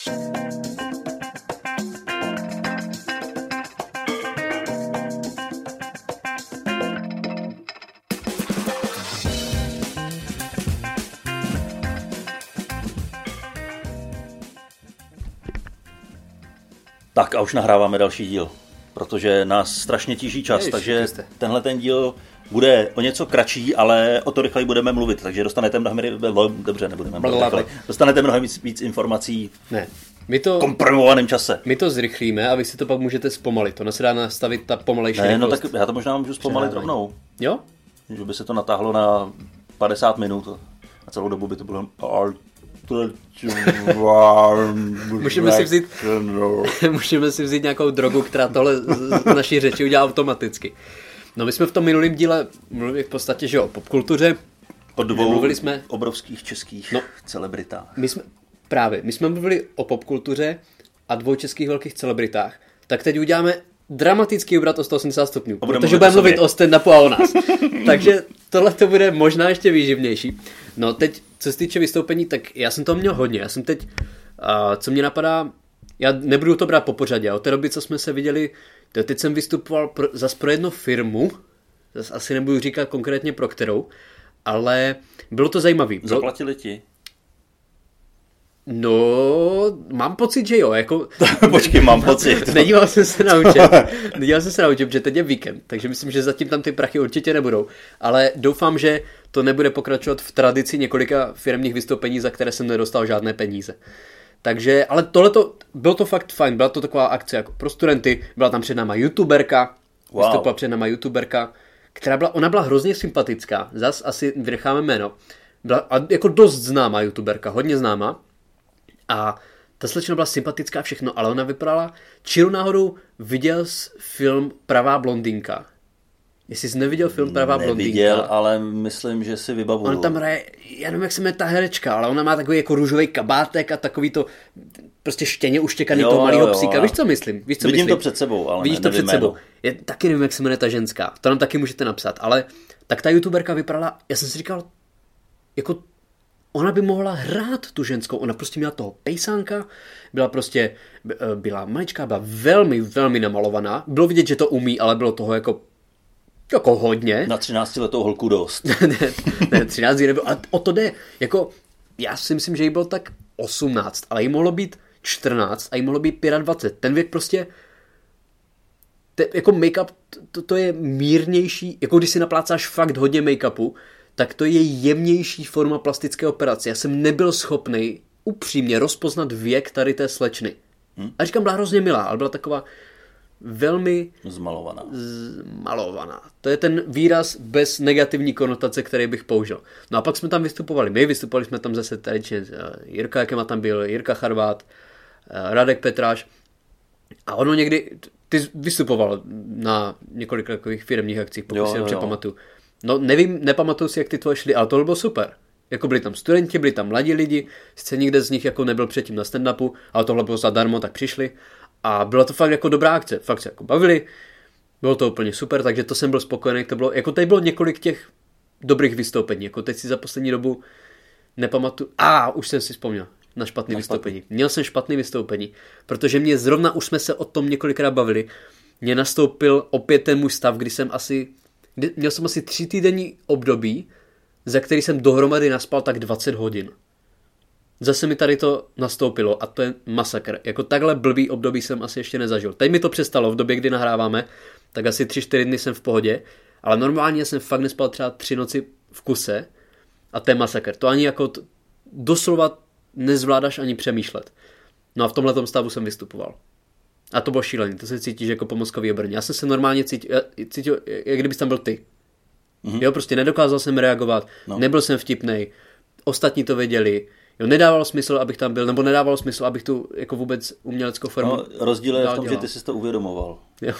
Tak a už nahráváme další díl, protože nás strašně tíží čas, Ježiš, takže tenhle ten díl bude o něco kratší, ale o to rychleji budeme mluvit, takže dostanete mnohem, dobře, nebudeme mluvit rychleji. dostanete mnohem víc, víc informací Ne. My to, v komprimovaném čase. my to zrychlíme a vy si to pak můžete zpomalit. Ono se dá nastavit ta pomalejší Ne, no tak já to možná můžu zpomalit rovnou, Jo? že by se to natáhlo na 50 minut a celou dobu by to bylo Můžeme si vzít- Můžeme si vzít nějakou drogu, která tohle z naší řeči udělá automaticky. No my jsme v tom minulém díle mluvili v podstatě, že o popkultuře. O dvou Mluvili jsme- obrovských českých No. celebritách. My jsme, právě, my jsme mluvili o popkultuře a dvou českých velkých celebritách. Tak teď uděláme dramatický obrat o 180 stupňů, A budeme protože budeme mluvit o stand-upu a o nás. Takže tohle to bude možná ještě výživnější. No teď, co se týče vystoupení, tak já jsem to měl hodně. Já jsem teď, a co mě napadá, já nebudu to brát po pořadě, od té doby, co jsme se viděli, to teď jsem vystupoval pro, zas pro jednu firmu, zas asi nebudu říkat konkrétně pro kterou, ale bylo to zajímavé. Bylo, Zaplatili ti? No, mám pocit, že jo, jako... Počkej, mám pocit. Nedíval jsem se na účet, nedíval jsem se na účet, že teď je víkend, takže myslím, že zatím tam ty prachy určitě nebudou. Ale doufám, že to nebude pokračovat v tradici několika firmních vystoupení, za které jsem nedostal žádné peníze. Takže, ale tohle to, bylo to fakt fajn, byla to taková akce jako pro studenty, byla tam před náma youtuberka, Wow. vystoupila před náma youtuberka, která byla, ona byla hrozně sympatická, zas asi vynecháme jméno, byla jako dost známá youtuberka, hodně známá, a ta slečna byla sympatická všechno, ale ona vypadala... Čiru náhodou viděl film Pravá blondýnka. Jestli jsi neviděl film Pravá Neviděl, blondýnka. ale myslím, že si vybavuju. Ona tam hraje, já nevím, jak se jmenuje ta herečka, ale ona má takový jako růžový kabátek a takový to prostě štěně uštěkaný Jo, toho malého psíka. jo. Víš, co myslím? Víš, co Vidím myslím? to před sebou, ale Vidíš ne, to před sebou. Je, taky nevím, jak se jmenuje ta ženská. To nám taky můžete napsat. Ale tak ta youtuberka vypadala, já jsem si říkal, jako ona by mohla hrát tu ženskou. Ona prostě měla toho pejsánka, byla prostě, eh, byla maličká, byla velmi, velmi namalovaná. Bylo vidět, že to umí, ale bylo toho jako, jako hodně. Na 13 letou holku dost. ne, ne, 13 jí nebylo, ale o to jde. Jako, já si myslím, že jí bylo tak 18, ale jí mohlo být 14 a jí mohlo být 25. Ten věk prostě, te, jako make-up, to, to je mírnější, jako když si naplácáš fakt hodně make-upu, tak to je jemnější forma plastické operace. Já jsem nebyl schopný upřímně rozpoznat věk tady té slečny. Hm? A říkám, byla hrozně milá, ale byla taková velmi Zmalovaná. malovaná. To je ten výraz bez negativní konotace, který bych použil. No a pak jsme tam vystupovali my, vystupovali jsme tam zase tradičně eh, Jirka, jakýma tam byl, Jirka Charvát, eh, Radek Petráš. A ono někdy, ty vystupoval na několik takových firmních akcích, pokud Jo, si dobře pamatuju. No nevím, nepamatuju si, jak ty tvoje šly, ale tohle bylo super. Jako byli tam studenti, byli tam mladí lidi, sice nikde z nich jako nebyl předtím na stand-upu, ale tohle bylo zadarmo, tak přišli. A byla to fakt jako dobrá akce, fakt se jako bavili, bylo to úplně super, takže to jsem byl spokojený. To bylo, jako tady bylo několik těch dobrých vystoupení. Jako teď si za poslední dobu nepamatuju. A, už jsem si vzpomněl na špatné vystoupení. Měl jsem špatné vystoupení, protože mě zrovna, už jsme se o tom několikrát bavili, mě nastoupil opět ten můj stav, kdy jsem asi, kdy, měl jsem asi tři týdenní období, za který jsem dohromady naspal tak 20 hodin. Zase mi tady to nastoupilo a to je masakr. Jako takhle blbý období jsem asi ještě nezažil. Teď mi to přestalo v době, kdy nahráváme, tak asi 3-4 dny jsem v pohodě, ale normálně jsem fakt nespal třeba tři noci v kuse a to je masakr. To ani jako t- doslova nezvládáš ani přemýšlet. No a v tomhle stavu jsem vystupoval. A to bylo šílený, to se cítíš jako po mozkový obrně. Já jsem se normálně cítil, cítil jak kdybys tam byl ty. Mm-hmm. Jo, prostě nedokázal jsem reagovat, no. nebyl jsem vtipnej, ostatní to věděli, jo, nedávalo smysl, abych tam byl, nebo nedávalo smysl, abych tu jako vůbec uměleckou formu No, rozdíl je v tom, že dělal. ty jsi to uvědomoval. Jo.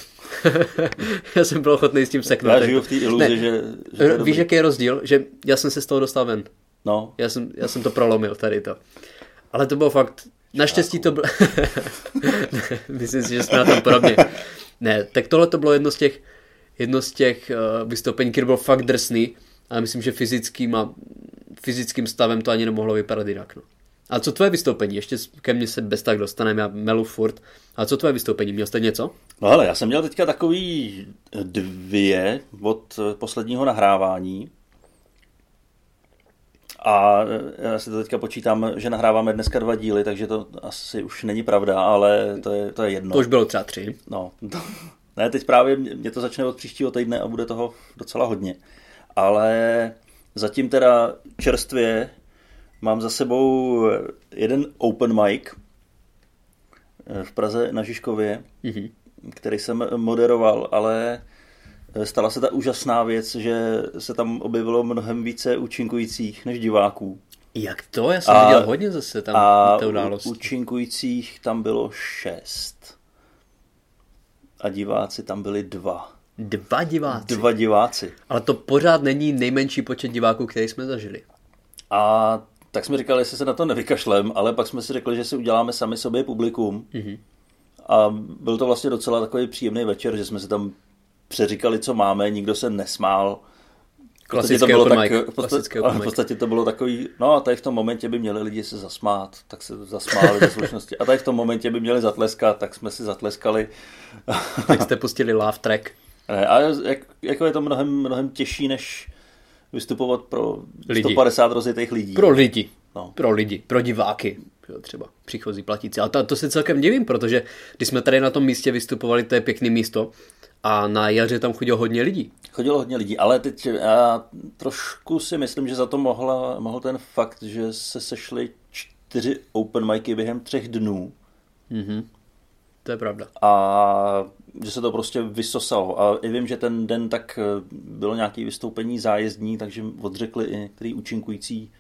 já jsem byl ochotný s tím seknout. Já žiju v té iluzi, Ne, že, že Víš, dobrý. jaký je rozdíl? Že já jsem se z toho dostal ven. No, Já jsem, já jsem to prolomil tady to. Ale to bylo fakt, naštěstí to bylo, myslím si, že jsme na tom podobně. Ne, tak tohle to bylo jedno z těch, jedno z těch uh, vystoupení, které bylo fakt drsný, ale myslím, že fyzickým a fyzickým stavem to ani nemohlo vypadat jinak. No. A co tvoje vystoupení? Ještě ke mně se bez tak dostaneme, já melu furt. A co tvoje vystoupení? Měl jste něco? No hele, já jsem měl teďka takový dvě od posledního nahrávání. A já si to teďka počítám, že nahráváme dneska dva díly, takže to asi už není pravda, ale to je, to je jedno. To už bylo třeba tři. No, to, ne, teď právě mě to začne od příštího týdne a bude toho docela hodně. Ale zatím teda čerstvě mám za sebou jeden open mic v Praze na Žižkově, mm-hmm. který jsem moderoval, ale stala se ta úžasná věc, že se tam objevilo mnohem více účinkujících než diváků. Jak to? Já jsem a, viděl hodně zase tam a na události. účinkujících tam bylo šest. A diváci tam byli dva. Dva diváci? Dva diváci. Ale to pořád není nejmenší počet diváků, který jsme zažili. A tak jsme říkali, jestli se na to nevykašlem, ale pak jsme si řekli, že si uděláme sami sobě publikum. Mm-hmm. A byl to vlastně docela takový příjemný večer, že jsme se tam přeříkali, co máme, nikdo se nesmál. Klasický to bylo tak, v, podstatě, v podstatě to bylo takový, no a tady v tom momentě by měli lidi se zasmát, tak se zasmáli ve slušnosti. A tady v tom momentě by měli zatleskat, tak jsme si zatleskali. Tak jste pustili laugh track. Ne, a jak, jako je to mnohem, mnohem těžší, než vystupovat pro lidi. 150 rozjetých lidí. Pro lidi. No. Pro lidi, pro diváky třeba přichozí platící. Ale to, to se celkem divím, protože když jsme tady na tom místě vystupovali, to je pěkný místo a na jaře tam chodilo hodně lidí. Chodilo hodně lidí, ale teď já trošku si myslím, že za to mohla, mohl ten fakt, že se sešly čtyři open micy během třech dnů. Mm-hmm. To je pravda. A že se to prostě vysosalo. A i vím, že ten den tak bylo nějaké vystoupení zájezdní, takže odřekli i některý účinkující.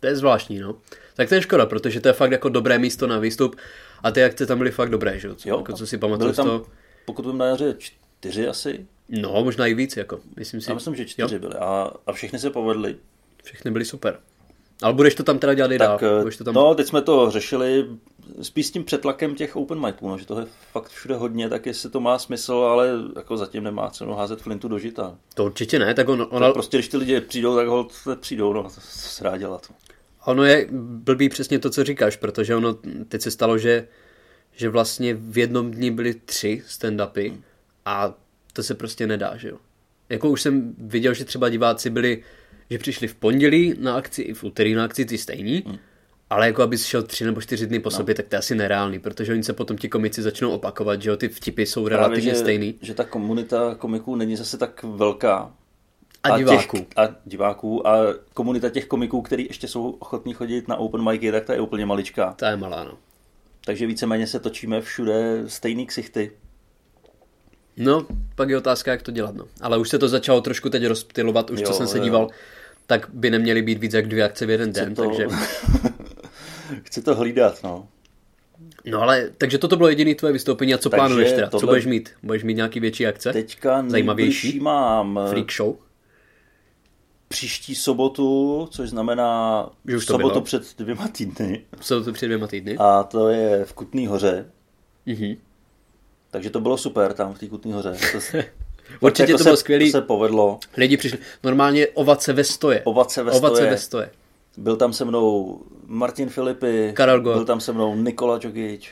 To je zvláštní, no. Tak to je škoda, protože to je fakt jako dobré místo na výstup a ty akce tam byly fakt dobré, že jo? Jako, co si pamatuju tam, to... Pokud vím na jaře čtyři asi. No, možná i víc, jako. Myslím si. Já myslím, že čtyři jo. byly a, a všechny se povedly. Všechny byly super. Ale budeš to tam teda dělat i dál? Eh, to tam... No, teď jsme to řešili spíš s tím přetlakem těch open miců, no, že toho je fakt všude hodně, tak jestli to má smysl, ale jako zatím nemá cenu házet flintu do žita. To určitě ne, tak on, ona... prostě když ty lidi přijdou, tak ho přijdou, no, to se dá dělat. Ono je blbý přesně to, co říkáš, protože ono teď se stalo, že, že vlastně v jednom dni byly tři stand-upy a to se prostě nedá, že jo. Jako už jsem viděl, že třeba diváci byli, že přišli v pondělí na akci i v úterý na akci ty stejný, hmm. ale jako abys šel tři nebo čtyři dny po no. sobě, tak to je asi nereálný, protože oni se potom ti komici začnou opakovat, že jo, ty vtipy jsou Právě, relativně že, stejný. Že ta komunita komiků není zase tak velká, a, a diváků. Těch, a diváků a komunita těch komiků, kteří ještě jsou ochotní chodit na open micy, tak ta je úplně maličká. Ta je malá, no. Takže víceméně se točíme všude stejný ksichty. No, pak je otázka, jak to dělat, no. Ale už se to začalo trošku teď rozptilovat, už jo, co jsem se díval, tak by neměly být víc jak dvě akce v jeden den, to... takže... Chci to hlídat, no. No ale, takže toto bylo jediné tvoje vystoupení a co takže plánuješ teda? Tohle... Co budeš mít? Budeš mít nějaký větší akce? Teďka Zajímavější? mám... Freak show? příští sobotu, což znamená Že už to sobotu bylo. před dvěma týdny. Sobotu před dvěma týdny. A to je v Kutný hoře. Mm-hmm. Takže to bylo super tam v té Kutný hoře. To, Určitě jako to bylo skvělé. To se povedlo. Lidi přišli. Normálně ovace ve stoje. Ovace ve ovace stoje. Ve stoje. Byl tam se mnou Martin Filipy. Karel Gott. Byl tam se mnou Nikola Jokic.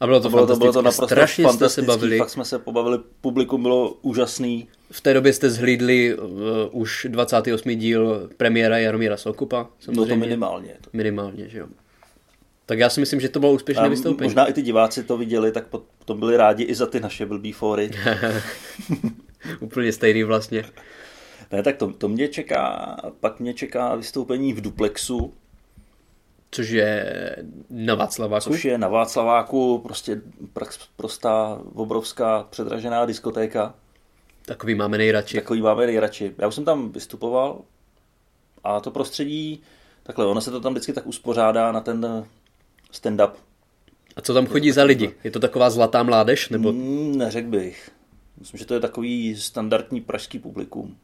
A bylo to, bylo to, bylo to naprosto Strašně jste se bavili. Fakt jsme se pobavili, publikum bylo úžasný. V té době jste zhlídli uh, už 28. díl premiéra Jaromíra Sokupa. Samozřejmě. No to minimálně. To. Minimálně, že jo. Tak já si myslím, že to bylo úspěšné vystoupení. Možná i ty diváci to viděli, tak potom byli rádi i za ty naše blbý fóry. Úplně stejný vlastně. Ne, tak to, to mě čeká, pak mě čeká vystoupení v Duplexu, Což je na Václaváku? Což je na Václaváku, prostě prostá, obrovská předražená diskotéka. Takový máme nejradši. Takový máme nejradši. Já už jsem tam vystupoval a to prostředí, takhle, ono se to tam vždycky tak uspořádá na ten stand-up. A co tam chodí za lidi? Je to taková zlatá mládež? Nebo... Mm, neřekl bych. Myslím, že to je takový standardní pražský publikum.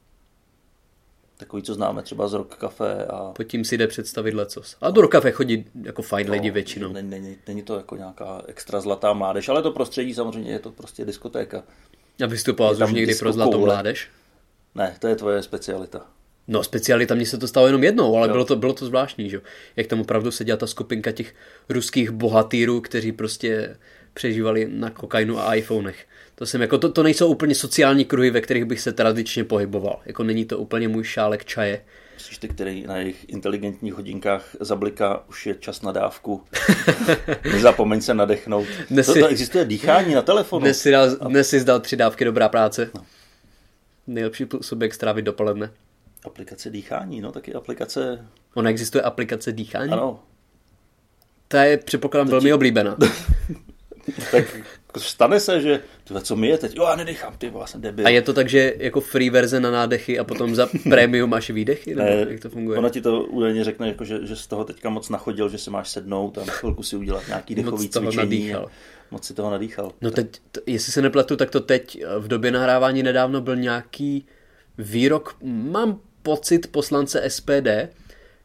Takový, co známe třeba z Rock Café. A... Pod tím si jde představit lecos. A do Rock Café chodí jako fajn no, lidi většinou. Není, není, není, to jako nějaká extra zlatá mládež, ale to prostředí samozřejmě je to prostě diskotéka. A vystupoval jsi už někdy pro zlatou mládež? Ne, to je tvoje specialita. No, specialita mně se to stalo jenom jednou, ale bylo to, bylo to zvláštní, že? Jak tam opravdu seděla ta skupinka těch ruských bohatýrů, kteří prostě přežívali na kokainu a iPhonech. To, jsem jako, to, to nejsou úplně sociální kruhy, ve kterých bych se tradičně pohyboval. Jako není to úplně můj šálek čaje. Myslíš ty, který na jejich inteligentních hodinkách zabliká, už je čas na dávku. Nezapomeň se nadechnout. Dnes to, to existuje dýchání na telefonu. Dnes si, dal, dnes si zdal tři dávky, dobrá práce. No. Nejlepší subjekt strávit dopoledne. Aplikace dýchání, no taky aplikace... Ona existuje aplikace dýchání? Ano. Ta je, předpokládám, velmi oblíbená. tak stane se, že co mi je teď, jo, já nedechám, ty jsem debil. A je to tak, že jako free verze na nádechy a potom za prémium máš výdechy? Nebo ne, jak to funguje? Ona ti to údajně řekne, jako, že, že z toho teďka moc nachodil, že si máš sednout a na chvilku si udělat nějaký dechový moc cvičení. Nadýchal. Moc si toho nadýchal. No teď, t- jestli se nepletu, tak to teď v době nahrávání nedávno byl nějaký výrok, mám pocit poslance SPD,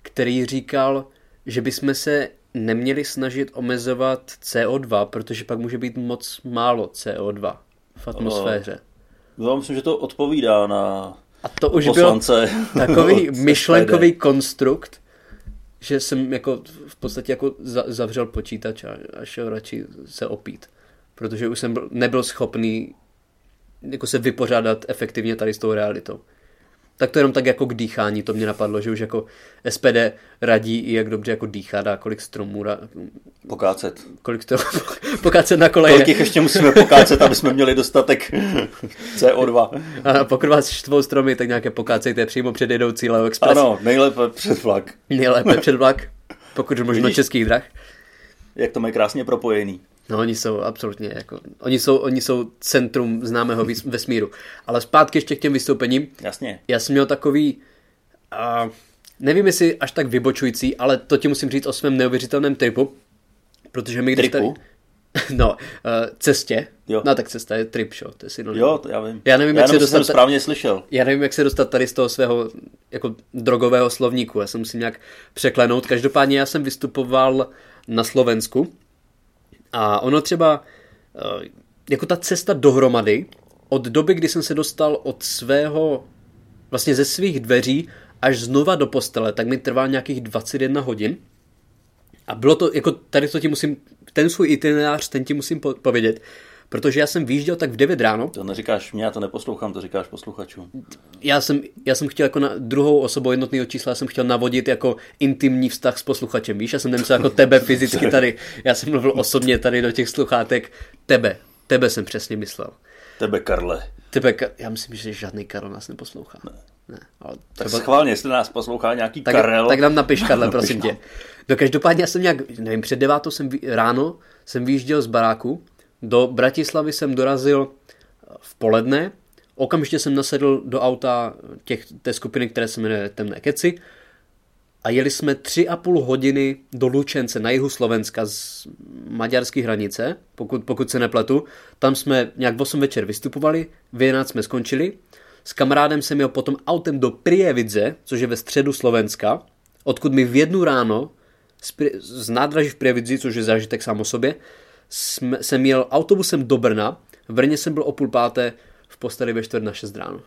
který říkal, že bychom se neměli snažit omezovat CO2, protože pak může být moc málo CO2 v atmosféře. No, já myslím, že to odpovídá na A to už poslance byl takový myšlenkový konstrukt, že jsem jako v podstatě jako zavřel počítač a, a šel radši se opít. Protože už jsem byl, nebyl schopný jako se vypořádat efektivně tady s tou realitou tak to jenom tak jako k dýchání, to mě napadlo, že už jako SPD radí i jak dobře jako dýchá, dá kolik stromů ra... Pokácet. Kolik stromů, pokácet na koleje. Kolik jich ještě musíme pokácet, aby jsme měli dostatek CO2. A pokud vás štvou stromy, tak nějaké pokácejte přímo před jedoucí Leo Express. Ano, nejlépe před vlak. Nejlépe před vlak, pokud možno Vidíš, českých drah. Jak to mají krásně propojený. No oni jsou absolutně jako, oni jsou, oni jsou centrum známého vesmíru. Ale zpátky ještě k těm vystoupením. Jasně. Já jsem měl takový, uh, nevím jestli až tak vybočující, ale to ti musím říct o svém neuvěřitelném tripu. Protože mi když Tripu? Tady, no, uh, cestě. Jo. No tak cesta je trip, show, to je synonym. Jo, to já vím. Já nevím, já jak se dostat... správně slyšel. Já nevím, jak se dostat tady z toho svého jako drogového slovníku. Já jsem musím nějak překlenout. Každopádně já jsem vystupoval na Slovensku a ono třeba, eh, jako ta cesta dohromady, od doby, kdy jsem se dostal od svého, vlastně ze svých dveří až znova do postele, tak mi trvá nějakých 21 hodin. A bylo to, jako tady to ti musím, ten svůj itinerář, ten ti musím povědět, Protože já jsem výjížděl tak v 9 ráno. To neříkáš mě, já to neposlouchám, to říkáš posluchačům. Já jsem, já jsem chtěl jako na druhou osobu jednotného čísla, já jsem chtěl navodit jako intimní vztah s posluchačem, víš? Já jsem nemyslel jako tebe fyzicky tady, já jsem mluvil osobně tady do těch sluchátek. Tebe, tebe jsem přesně myslel. Tebe, Karle. Tebe, já myslím, že žádný Karel nás neposlouchá. Ne. ne ale tak třeba... schválně, jestli nás poslouchá nějaký tak, Karel. Tak nám napiš, Karle, prosím tě. No každopádně já jsem nějak, nevím, před devátou jsem ráno jsem vyjížděl z baráku do Bratislavy jsem dorazil v poledne, okamžitě jsem nasedl do auta těch, té skupiny, které se jmenuje Temné keci a jeli jsme tři a půl hodiny do Lučence na jihu Slovenska z maďarské hranice, pokud, pokud se nepletu. Tam jsme nějak v 8 večer vystupovali, v 11 jsme skončili. S kamarádem jsem jel potom autem do Prievidze, což je ve středu Slovenska, odkud mi v jednu ráno z, z nádraží v Prievidzi, což je zážitek sám o sobě, jsme, jsem jel autobusem do Brna, v Brně jsem byl o půl páté, v posteli ve čtvrt na šest ráno.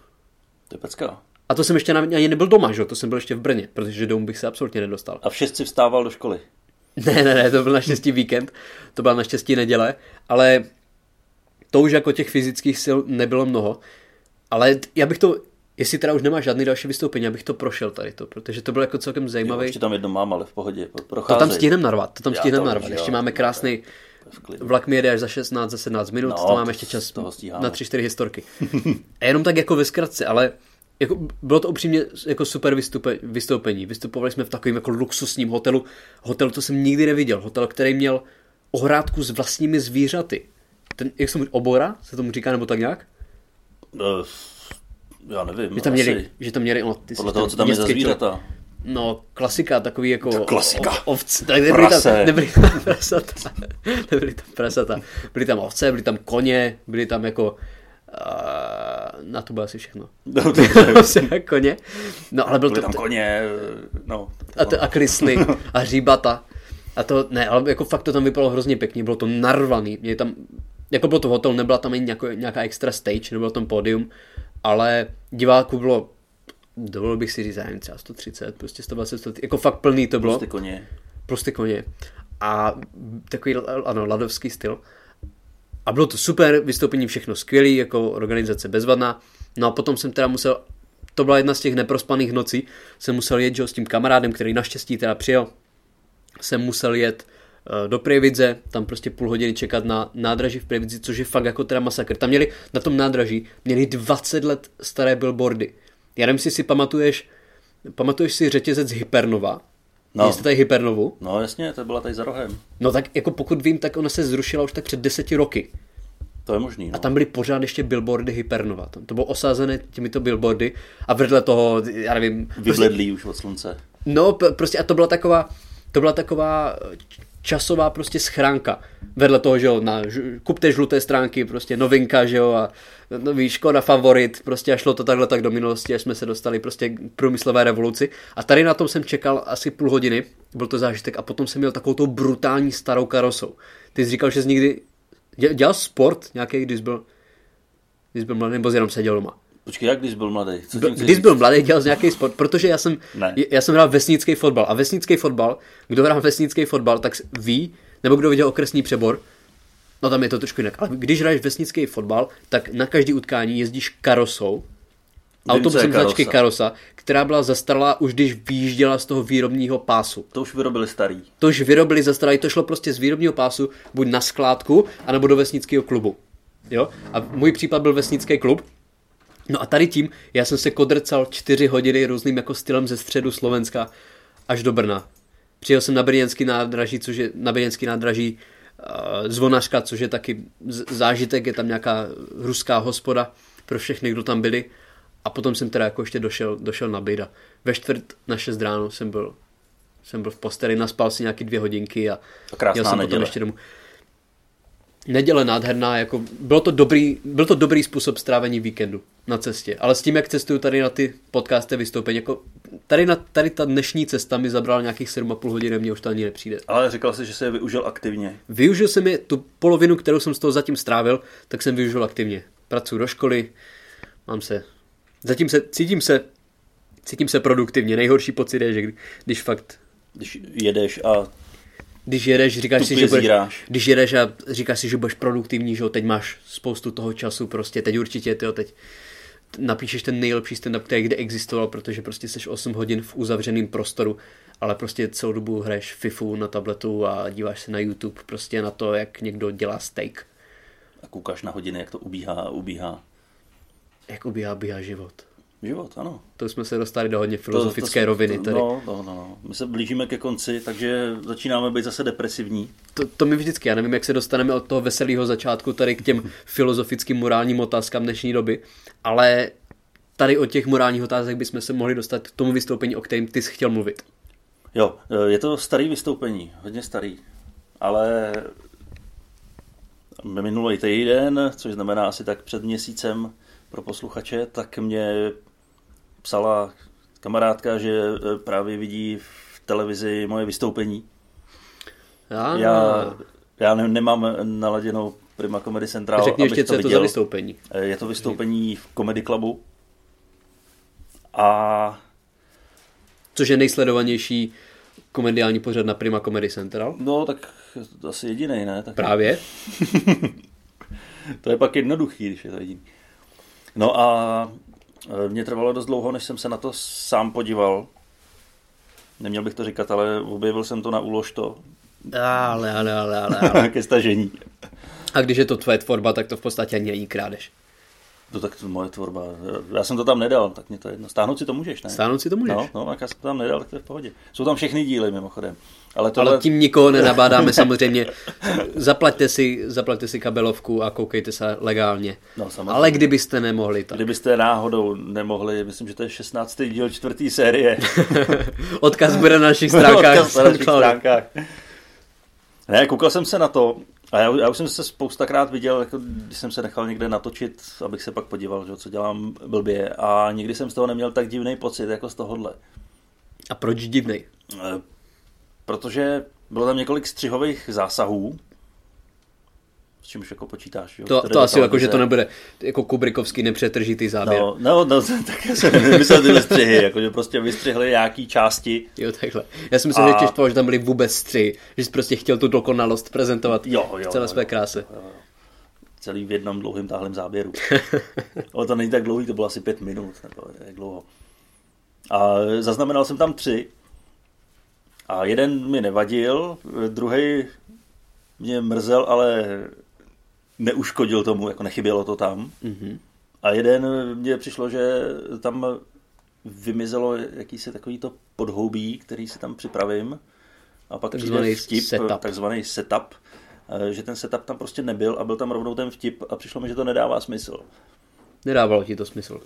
To je pecka. A to jsem ještě ani nebyl doma, že? to jsem byl ještě v Brně, protože domů bych se absolutně nedostal. A v šest si vstával do školy? Ne, ne, ne, to byl naštěstí víkend, to byla naštěstí neděle, ale to už jako těch fyzických sil nebylo mnoho. Ale já bych to, jestli teda už nemáš žádný další vystoupení, abych to prošel tady to, protože to bylo jako celkem zajímavé. Jo, ještě tam jedno mám, ale v pohodě. Procházej. To tam stihneme narvat, to tam stihneme narvat. Ještě máme krásný, Vlak mi jede až za 16, za 17 minut, no, to máme ještě čas na 3-4 historky. A jenom tak jako ve zkratce, ale jako, bylo to upřímně jako super vystupe, vystoupení. Vystupovali jsme v takovém jako luxusním hotelu. Hotel, to jsem nikdy neviděl. Hotel, který měl ohrádku s vlastními zvířaty. Ten, jak se obora, se tomu říká, nebo tak nějak? Uh, já nevím. Že tam měli, že tam měli no, ty Podle toho, co tam je za zvířata. No, klasika, takový jako... To klasika. Ovce, tak nebyly tam, nebyly tam prasata. nebyly tam prasata. Byly tam ovce, byly tam koně, byly tam jako... Uh, na to bylo asi všechno. No, to je koně. No, ale byl byly to... tam koně, no. A, to, a krysny, a hříbata. A to, ne, ale jako fakt to tam vypadalo hrozně pěkně, bylo to narvaný. Mě tam, jako bylo to hotel, nebyla tam ani nějaká, nějaká extra stage, nebylo tam pódium, ale diváků bylo dovolil bych si říct, já třeba 130, prostě 120, 130, jako fakt plný to bylo. Prostě koně. Prostě koně. A takový, ano, ladovský styl. A bylo to super, vystoupení všechno skvělý, jako organizace bezvadná. No a potom jsem teda musel, to byla jedna z těch neprospaných nocí, jsem musel jet že, s tím kamarádem, který naštěstí teda přijel, jsem musel jet eh, do Prievidze, tam prostě půl hodiny čekat na nádraží v Prievidzi, což je fakt jako teda masakr. Tam měli, na tom nádraží, měli 20 let staré billboardy. Já nevím, jestli si pamatuješ, pamatuješ si řetězec Hypernova, No. Jste tady Hypernovu? No jasně, to byla tady za rohem. No tak jako pokud vím, tak ona se zrušila už tak před deseti roky. To je možný, no. A tam byly pořád ještě billboardy Hypernova. To bylo osázené těmito billboardy a vedle toho, já nevím... Prostě, Vybledlý už od slunce. no prostě a to byla taková, to byla taková časová prostě schránka. Vedle toho, že jo, na, kupte žluté stránky, prostě novinka, že jo, a nový Škoda favorit, prostě a šlo to takhle tak do minulosti, až jsme se dostali prostě k průmyslové revoluci. A tady na tom jsem čekal asi půl hodiny, byl to zážitek, a potom jsem měl takovou tou brutální starou karosou. Ty jsi říkal, že jsi nikdy dě- dělal sport nějaký, když byl, když byl mladý, nebo jenom seděl doma? Počkej, jak když byl mladý? Co tím Když byl mladý, dělal jsi nějaký sport, protože já jsem, Ne. já jsem hrál vesnický fotbal a vesnický fotbal, kdo hrál vesnický fotbal, tak ví, nebo kdo viděl okresní přebor, no tam je to trošku jinak, ale když hraješ vesnický fotbal, tak na každý utkání jezdíš karosou, autobusem je značky karosa. Karosa, která byla zastaralá už když vyjížděla z toho výrobního pásu. To už vyrobili starý. To už vyrobili zastaralý, to šlo prostě z výrobního pásu buď na skládku, anebo do vesnického klubu. Jo? A můj případ byl vesnický klub. No a tady tím, já jsem se kodrcal čtyři hodiny různým jako stylem ze středu Slovenska až do Brna. Přijel jsem na Brněnský nádraží, což je na Brněnský nádraží uh, Zvonařka, což je taky zážitek, je tam nějaká ruská hospoda pro všechny, kdo tam byli. A potom jsem teda jako ještě došel, došel na Bejda. Ve čtvrt na 6 ráno jsem byl, jsem byl v posteli, naspal si nějaký dvě hodinky a A jel jsem potom neděle. ještě domů. Neděle nádherná, jako bylo to dobrý, byl to dobrý způsob strávení víkendu na cestě, ale s tím, jak cestuju tady na ty podcasty vystoupení, jako tady, na, tady ta dnešní cesta mi zabrala nějakých 7,5 hodiny, mně už to ani nepřijde. Ale říkal jsi, že se je využil aktivně. Využil jsem je, tu polovinu, kterou jsem z toho zatím strávil, tak jsem využil aktivně. Pracuji do školy, mám se, zatím se, cítím se, cítím se produktivně. Nejhorší pocit je, že kdy- když fakt Když jedeš a když jedeš, říkáš si, že budeš, zíráš. když jedeš a říkáš si, že budeš produktivní, že jo, teď máš spoustu toho času, prostě teď určitě, tyjo, teď napíšeš ten nejlepší stand-up, který kde existoval, protože prostě seš 8 hodin v uzavřeném prostoru, ale prostě celou dobu hraješ FIFU na tabletu a díváš se na YouTube prostě na to, jak někdo dělá steak. a koukáš na hodiny, jak to ubíhá a ubíhá. Jak ubíhá, bíhá život. Život, ano. To jsme se dostali do hodně filozofické to, to, roviny tady. No, no, no. My se blížíme ke konci, takže začínáme být zase depresivní. To, to mi vždycky, já nevím, jak se dostaneme od toho veselého začátku tady k těm filozofickým morálním otázkám dnešní doby, ale tady od těch morálních otázek bychom se mohli dostat k tomu vystoupení, o kterém ty jsi chtěl mluvit. Jo, je to starý vystoupení, hodně starý, ale minulý týden, což znamená asi tak před měsícem pro posluchače, tak mě psala kamarádka, že eh, právě vidí v televizi moje vystoupení. Já, Já, já ne, nemám naladěnou Prima Comedy Central, Řekni ještě, co je to za vystoupení. Eh, Je to vystoupení v Comedy Clubu. A Což je nejsledovanější komediální pořad na Prima Comedy Central. no, tak to asi jediný, ne? Tak Právě. To je pak jednoduchý, když je to jediný. No a e, mě trvalo dost dlouho, než jsem se na to sám podíval. Neměl bych to říkat, ale objevil jsem to na úlož to Ale, ale, ale, ale, ale. ke stažení. A když je to tvoje tvorba, tak to v podstatě ani není krádež. To tak to moje tvorba. Já jsem to tam nedal, tak mě to je jedno. Stáhnout si to můžeš, ne? Stáhnout si to můžeš. No, no, tak já jsem to tam nedal, tak to je v pohodě. Jsou tam všechny díly mimochodem. Ale, tohle, Ale tím nikoho nenabádáme samozřejmě. Zaplaťte si, zaplaťte si kabelovku a koukejte se legálně. No, samozřejmě. Ale kdybyste nemohli, tak Kdybyste náhodou nemohli, myslím, že to je 16. díl čtvrtý série. odkaz bude na našich stránkách. Odkaz na našich stránkách. Ne, koukal jsem se na to a já, já už jsem se spoustakrát viděl, jako, když jsem se nechal někde natočit, abych se pak podíval, že, co dělám blbě a nikdy jsem z toho neměl tak divný pocit, jako z tohohle. A proč divnej? Eh, Protože bylo tam několik střihových zásahů, čímž jako počítáš. Jo? To, Které to asi jako, že to nebude jako Kubrickovský nepřetržitý záběr. No, no, no, tak já jsem myslel ty střihy, jako, že prostě vystřihli nějaký části. Jo, takhle. Já si myslím, A- že tě že tam byly vůbec tři, že jsi prostě chtěl tu dokonalost prezentovat Jo, jo, v celé jo, své jo. kráse. Celý v jednom dlouhým táhlém záběru. Ale to není tak dlouhý, to bylo asi pět minut, nebo jak dlouho. A zaznamenal jsem tam tři. A jeden mi nevadil, druhý mě mrzel, ale neuškodil tomu, jako nechybělo to tam. Mhm. A jeden mně přišlo, že tam vymizelo jakýsi takový to podhoubí, který si tam připravím. A pak Takzvaný vtip, setup. takzvaný setup, eh, že ten setup tam prostě nebyl a byl tam rovnou ten vtip a přišlo mi, že to nedává smysl. Nedávalo ti to smysl.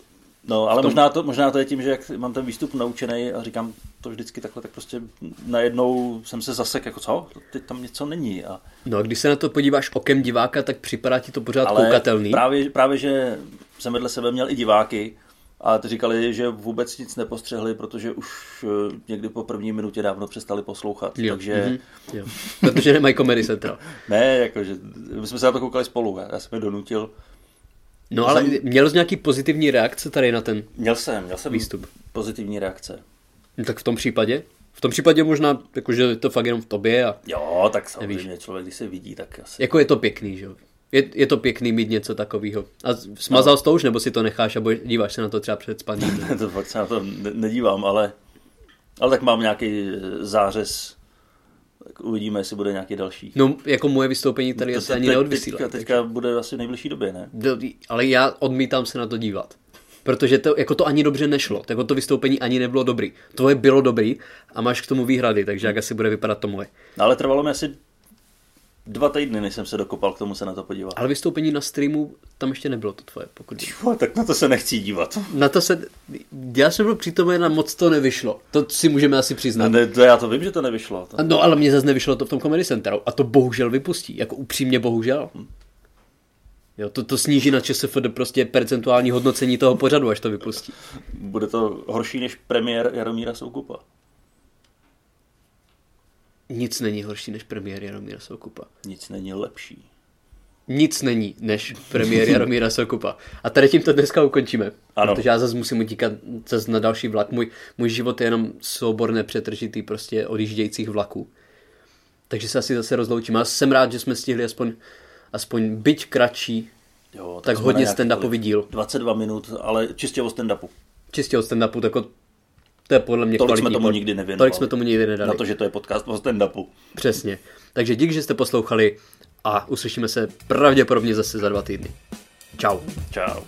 No, ale tom- možná, to, možná to je tím, že jak mám ten výstup naučený a říkám to vždycky takhle, tak prostě najednou jsem se zasek, jako co? Teď tam něco není. A, No a když se na to podíváš okem diváka, tak připadá ti to pořád ale koukatelný. právě, právě, že jsem vedle sebe měl i diváky a ty říkali, že vůbec nic nepostřehli, protože už eh, někdy po první minutě dávno přestali poslouchat. Jo, Takže mhm, jo. Protože nemají Comedy Central. ne, jakože my jsme se na to koukali spolu, já jsem je donutil. No ale Jsem- měl jsi nějaký pozitivní reakce tady na ten Měl jsem, měl jsem Výstup. pozitivní reakce. No, tak v tom případě? V tom případě možná, jakože je to fakt jenom v tobě a Jo, tak samozřejmě člověk, když se vidí, tak asi jako je to pěkný, že jo? Je, je to pěkný mít něco takového. A smazal jsi to už, nebo si to necháš a díváš se na to třeba před spaním? to fakt se na to ne- nedívám, ale, ale tak mám nějaký eh, zářez, tak uvidíme, jestli bude nějaký další. No, jako moje vystoupení tady asi ani neodvysílá. Teďka, teďka bude asi v nejbližší době, ne? Do- Ale já odmítám se na to dívat. Protože to, jako to ani dobře nešlo. Jako to vystoupení ani nebylo dobrý. Tvoje bylo dobrý a máš k tomu výhrady, takže jak asi bude vypadat to moje. No, ale trvalo mi asi dva týdny, než jsem se dokopal k tomu se na to podívat. Ale vystoupení na streamu tam ještě nebylo to tvoje, pokud. Jo, tak na to se nechci dívat. Na to se... Já jsem byl přítomen a moc to nevyšlo. To si můžeme asi přiznat. ne, to já to vím, že to nevyšlo. To... No ale mě zase nevyšlo to v tom Comedy Centru. A to bohužel vypustí. Jako upřímně bohužel. Jo, to, to sníží na ČSFD prostě percentuální hodnocení toho pořadu, až to vypustí. Bude to horší než premiér Jaromíra Soukupa. Nic není horší než premiér Jaromíra Soukupa. Nic není lepší. Nic není než premiér Jaromíra Soukupa. A tady tím to dneska ukončíme. Ano. Protože já zase musím utíkat zase na další vlak. Můj, můj život je jenom soubor nepřetržitý prostě odjíždějících vlaků. Takže se asi zase rozloučíme. A jsem rád, že jsme stihli aspoň, aspoň byť kratší, Jo, tak jsme hodně stand-upový díl. 22 minut, ale čistě o stand-upu. čistě od stand-upu, tak od- to je podle mě Tolik jsme tomu pod- nikdy nevěnovali. Tolik jsme tomu nikdy nedali. Na to, že to je podcast o stand-upu. Přesně. Takže dík, že jste poslouchali a uslyšíme se pravděpodobně zase za dva týdny. Ciao. Čau.